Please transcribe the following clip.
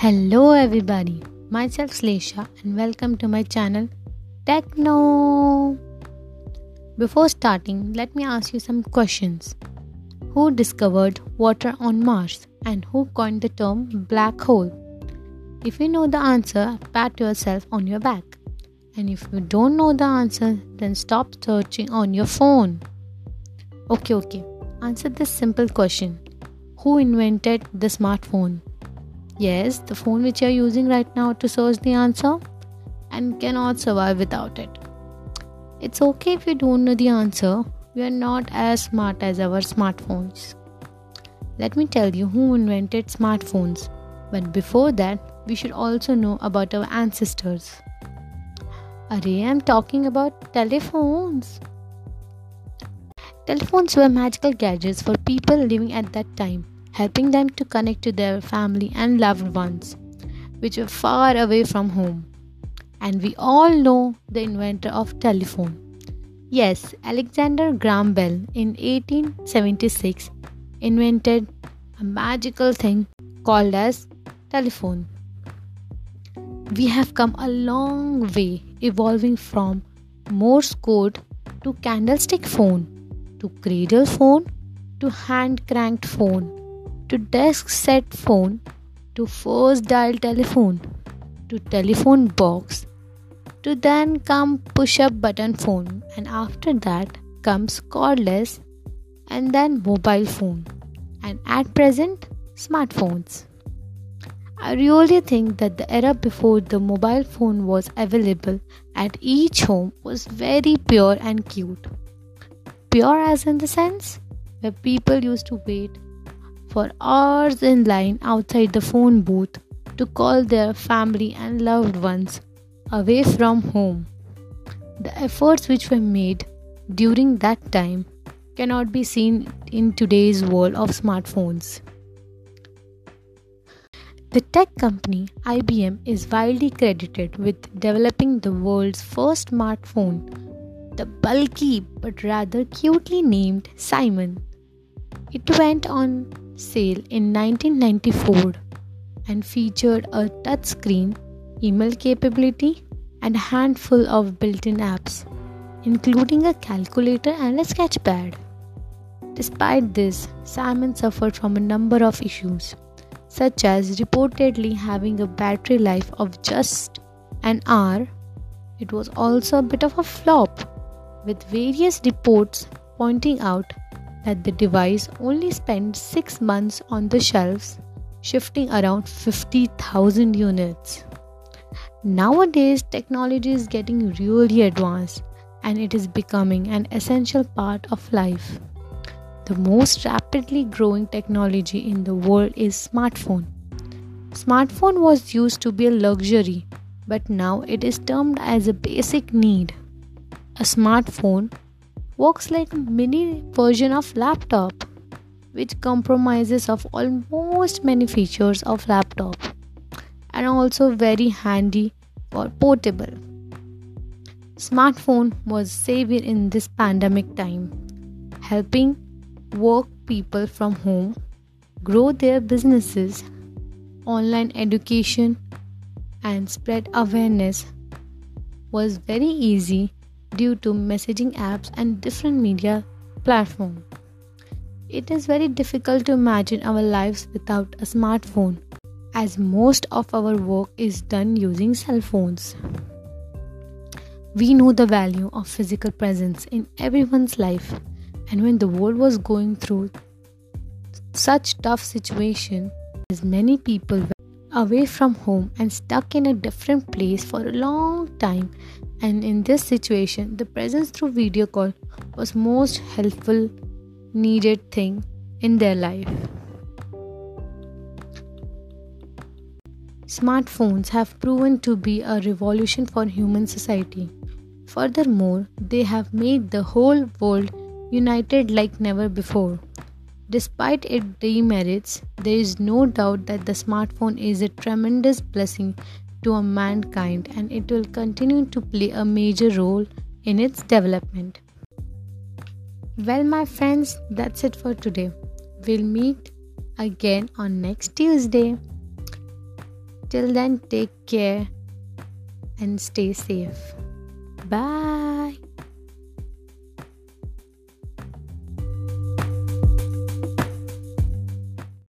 Hello, everybody. Myself Slesha, and welcome to my channel Techno. Before starting, let me ask you some questions. Who discovered water on Mars and who coined the term black hole? If you know the answer, pat yourself on your back. And if you don't know the answer, then stop searching on your phone. Okay, okay. Answer this simple question Who invented the smartphone? Yes, the phone which you are using right now to search the answer and cannot survive without it. It's okay if you don't know the answer, we are not as smart as our smartphones. Let me tell you who invented smartphones, but before that, we should also know about our ancestors. Array, I'm talking about telephones. Telephones were magical gadgets for people living at that time, helping them to connect to their family and loved ones, which were far away from home. And we all know the inventor of telephone. Yes, Alexander Graham Bell in 1876 invented a magical thing called as telephone. We have come a long way evolving from Morse code to candlestick phone to cradle phone to hand cranked phone to desk set phone to first dial telephone to telephone box to then come push up button phone and after that comes cordless and then mobile phone and at present smartphones I really think that the era before the mobile phone was available at each home was very pure and cute. Pure as in the sense where people used to wait for hours in line outside the phone booth to call their family and loved ones away from home. The efforts which were made during that time cannot be seen in today's world of smartphones. The tech company IBM is widely credited with developing the world's first smartphone, the bulky but rather cutely named Simon. It went on sale in 1994 and featured a touchscreen, email capability, and a handful of built in apps, including a calculator and a sketchpad. Despite this, Simon suffered from a number of issues such as reportedly having a battery life of just an hour. It was also a bit of a flop, with various reports pointing out that the device only spent 6 months on the shelves, shifting around 50,000 units. Nowadays, technology is getting really advanced and it is becoming an essential part of life. The most rapidly growing technology in the world is smartphone. Smartphone was used to be a luxury, but now it is termed as a basic need. A smartphone works like mini version of laptop, which compromises of almost many features of laptop and also very handy or portable. Smartphone was savior in this pandemic time, helping work people from home, grow their businesses, online education, and spread awareness was very easy due to messaging apps and different media platforms. It is very difficult to imagine our lives without a smartphone, as most of our work is done using cell phones. We know the value of physical presence in everyone's life and when the world was going through such tough situation as many people were away from home and stuck in a different place for a long time and in this situation the presence through video call was most helpful needed thing in their life smartphones have proven to be a revolution for human society furthermore they have made the whole world united like never before. Despite its demerits, there is no doubt that the smartphone is a tremendous blessing to a mankind and it will continue to play a major role in its development. Well, my friends, that's it for today. We'll meet again on next Tuesday. Till then, take care and stay safe. Bye.